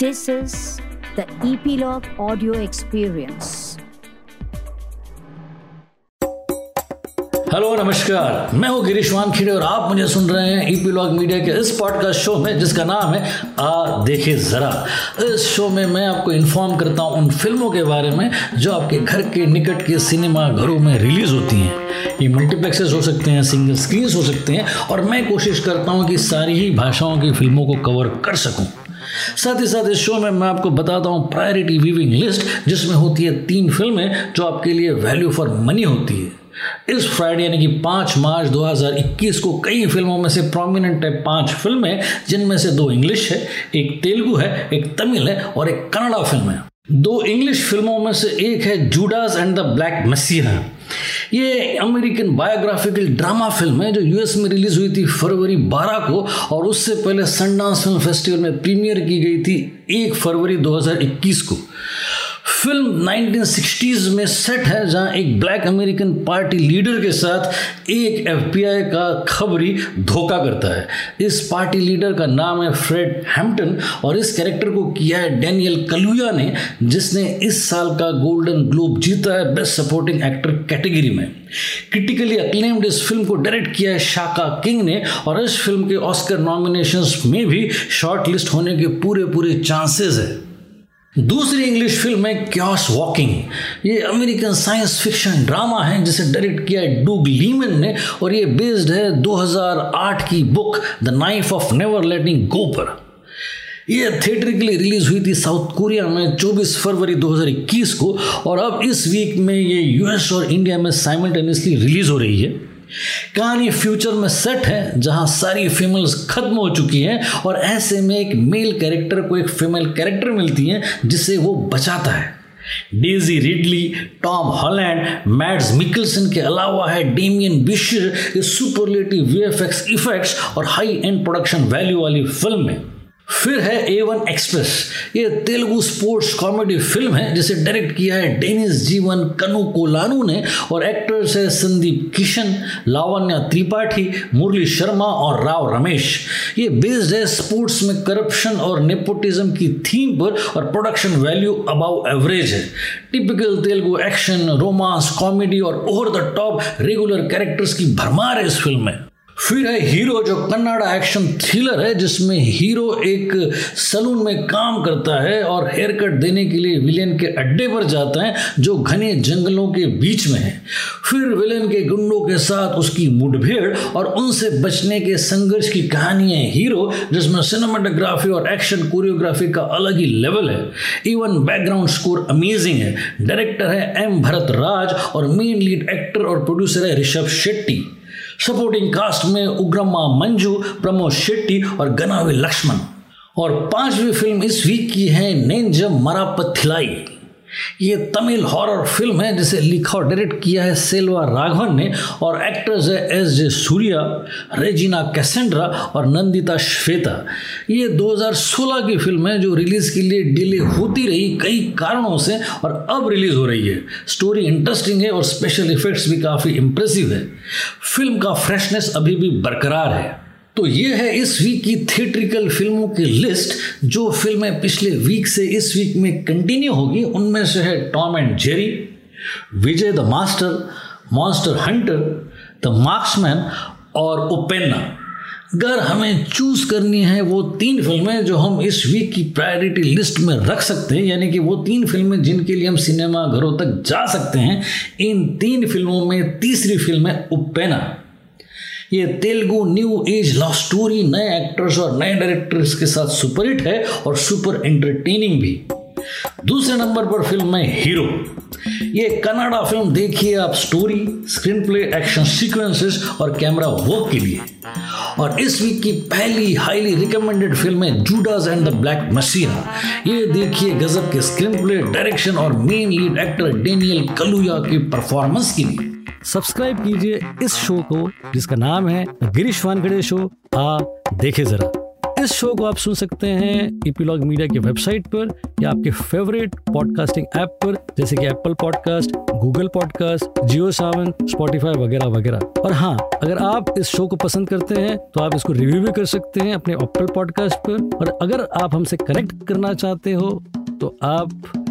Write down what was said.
This is the Epilogue Audio Experience. Hello नमस्कार मैं हूँ गिरीश वानखेड़े और आप मुझे सुन रहे हैं ईपीलॉग मीडिया के इस पॉडकास्ट शो में, जिसका नाम है, आ देखे ज़रा। इस शो में मैं आपको इन्फॉर्म करता हूँ उन फ़िल्मों के बारे में, जो आपके घर के निकट के सिनेमा घरों में रिलीज़ होती हैं। ये मल्टीप्लेक्सेस हो सकते हैं सिंगल स्क्रीन हो सकते हैं, और मैं कोशिश करता हूँ कि सारी ही भाषाओं की फ़िल्मों को कवर कर सकूँ। साथ ही साथ इस शो में मैं आपको बताता हूँ प्रायोरिटी व्यूविंग लिस्ट जिसमें होती है तीन फ़िल्में जो आपके लिए वैल्यू फॉर मनी होती है। इस फ्राइडे यानी कि पाँच मार्च 2021 को कई फ़िल्मों में से प्रोमिनेंट है पाँच फ़िल्में जिनमें से दो इंग्लिश है, एक तेलुगु है, एक तमिल है और एक कन्नड़ा फ़िल्म है। दो इंग्लिश फ़िल्मों में से एक है Judas and the Black Messiah ये अमेरिकन बायोग्राफिकल ड्रामा फ़िल्म है जो यूएस में रिलीज़ हुई थी फरवरी 12 को, और उससे पहले सनडांस फ़िल्म फेस्टिवल में प्रीमियर की गई थी एक फरवरी 2021 को। फ़िल्म 1960s में सेट है, जहाँ एक ब्लैक अमेरिकन पार्टी लीडर के साथ एक एफबीआई का खबरी धोखा करता है। इस पार्टी लीडर का नाम है फ्रेड हैम्पटन और इस कैरेक्टर को किया है डेनियल कलुया ने, जिसने इस साल का गोल्डन ग्लोब जीता है बेस्ट सपोर्टिंग एक्टर कैटेगरी में। क्रिटिकली अक्लेम्ड इस फ़िल्म को डायरेक्ट किया है शाका किंग ने और इस फ़िल्म के ऑस्कर नॉमिनेशंस में भी शॉर्ट लिस्ट होने के पूरे पूरे चांसेस है। दूसरी इंग्लिश फ़िल्म है क्योस वॉकिंग ये अमेरिकन साइंस फिक्शन ड्रामा है जिसे डायरेक्ट किया है डूग लीमन ने और ये बेस्ड है 2008 की book the knife of never letting go पर। ये थिएटर के लिए रिलीज़ हुई थी साउथ कोरिया में 24 फरवरी 2021 को और अब इस वीक में ये यूएस और इंडिया में साइमल्टेनियसली रिलीज़ हो रही है। कहानी फ्यूचर में सेट है, जहाँ सारी फीमेल्स खत्म हो चुकी हैं और ऐसे में एक मेल कैरेक्टर को एक फीमेल कैरेक्टर मिलती है जिसे वो बचाता है। Daisy Ridley Tom Holland Mads Mikkelsen के अलावा है डेमियन बिशर इस सुपरलेटिव वीएफएक्स इफेक्ट्स और हाई एंड प्रोडक्शन वैल्यू वाली फ़िल्म है फिर है ए वन एक्सप्रेस ये तेलुगु स्पोर्ट्स कॉमेडी फ़िल्म है, जिसे डायरेक्ट किया है डेनिस जीवन कनु कोलानू ने और एक्टर्स है संदीप किशन, लावण्या त्रिपाठी, मुरली शर्मा और राव रमेश। ये बेस्ड है स्पोर्ट्स में करप्शन और नेपोटिज्म की थीम पर और प्रोडक्शन वैल्यू अबाउ एवरेज है। Typical Telugu action romance comedy और over the top regular characters की भरमार है इस फ़िल्म में। फिर है हीरो, जो कन्नाडा एक्शन थ्रिलर है, जिसमें हीरो एक सलून में काम करता है और हेयर कट देने के लिए विलेन के अड्डे पर जाता है, जो घने जंगलों के बीच में है। फिर विलेन के गुंडों के साथ उसकी मुठभेड़ और उनसे बचने के संघर्ष की कहानी है हीरो, जिसमें सिनेमाटोग्राफी और एक्शन कोरियोग्राफी का अलग ही लेवल है। इवन बैकग्राउंड स्कोर अमेजिंग है। डायरेक्टर है एम भरत राज और मेन लीड एक्टर और प्रोड्यूसर है ऋषभ शेट्टी सपोर्टिंग कास्ट में उग्रमा मंजू प्रमोद शेट्टी और गनावी लक्ष्मण और पांचवी फ़िल्म इस वीक की है नेंजम मरापथिलाई ये तमिल हॉरर फ़िल्म है, जिसे लिखा और डायरेक्ट किया है सेल्वा राघवन ने, और एक्टर्स है एस जे सूर्या रेजिना कैसेंड्रा और नंदिता श्वेता ये 2016 की फ़िल्म है, जो रिलीज़ के लिए डिले होती रही कई कारणों से और अब रिलीज़ हो रही है। स्टोरी इंटरेस्टिंग है और स्पेशल इफेक्ट्स भी काफ़ी इंप्रेसिव है। फ़िल्म का फ्रेशनेस अभी भी बरकरार है। तो ये है इस वीक की थिएट्रिकल फ़िल्मों की लिस्ट जो फ़िल्में पिछले वीक से इस वीक में कंटिन्यू होगी। उनमें से है Tom and Jerry Vijay the master monster hunter the marksman और ओपेन्ना अगर हमें चूज़ करनी है वो तीन फ़िल्में जो हम इस वीक की प्रायोरिटी लिस्ट में रख सकते हैं, यानी कि वो तीन फ़िल्में जिनके लिए हम सिनेमा घरों तक जा सकते हैं, इन तीन फ़िल्मों में तीसरी फ़िल्म है उपेना ये Telugu new age love story, नए एक्टर्स और नए डायरेक्टर्स के साथ सुपरहिट है और सुपर एंटरटेनिंग भी। दूसरे नंबर पर फ़िल्म है हीरो। ये कनाडा फ़िल्म देखिए आप story screen play action sequences और कैमरा वर्क के लिए। और इस वीक की पहली हाईली रिकमेंडेड फ़िल्म है Judas and the Black Messiah ये देखिए गजब के स्क्रीन प्ले डायरेक्शन और main lead actor Daniel Kaluuya की परफॉर्मेंस के लिए। सब्सक्राइब कीजिए इस शो को, जिसका नाम है गिरीश वानखड़े शो। आ देखे जरा। इस शो को आप सुन सकते हैं ईपीलॉग मीडिया की वेबसाइट पर या आपके फेवरेट पॉडकास्टिंग ऐप पर, जैसे कि Apple podcast Google podcast Jio Saavn Spotify वगैरह वगैरह। और हाँ अगर आप इस शो को पसंद करते हैं तो आप इसको रिव्यू भी कर सकते हैं अपने एप्पल पॉडकास्ट पर। और अगर आप हमसे कनेक्ट करना चाहते हो तो आप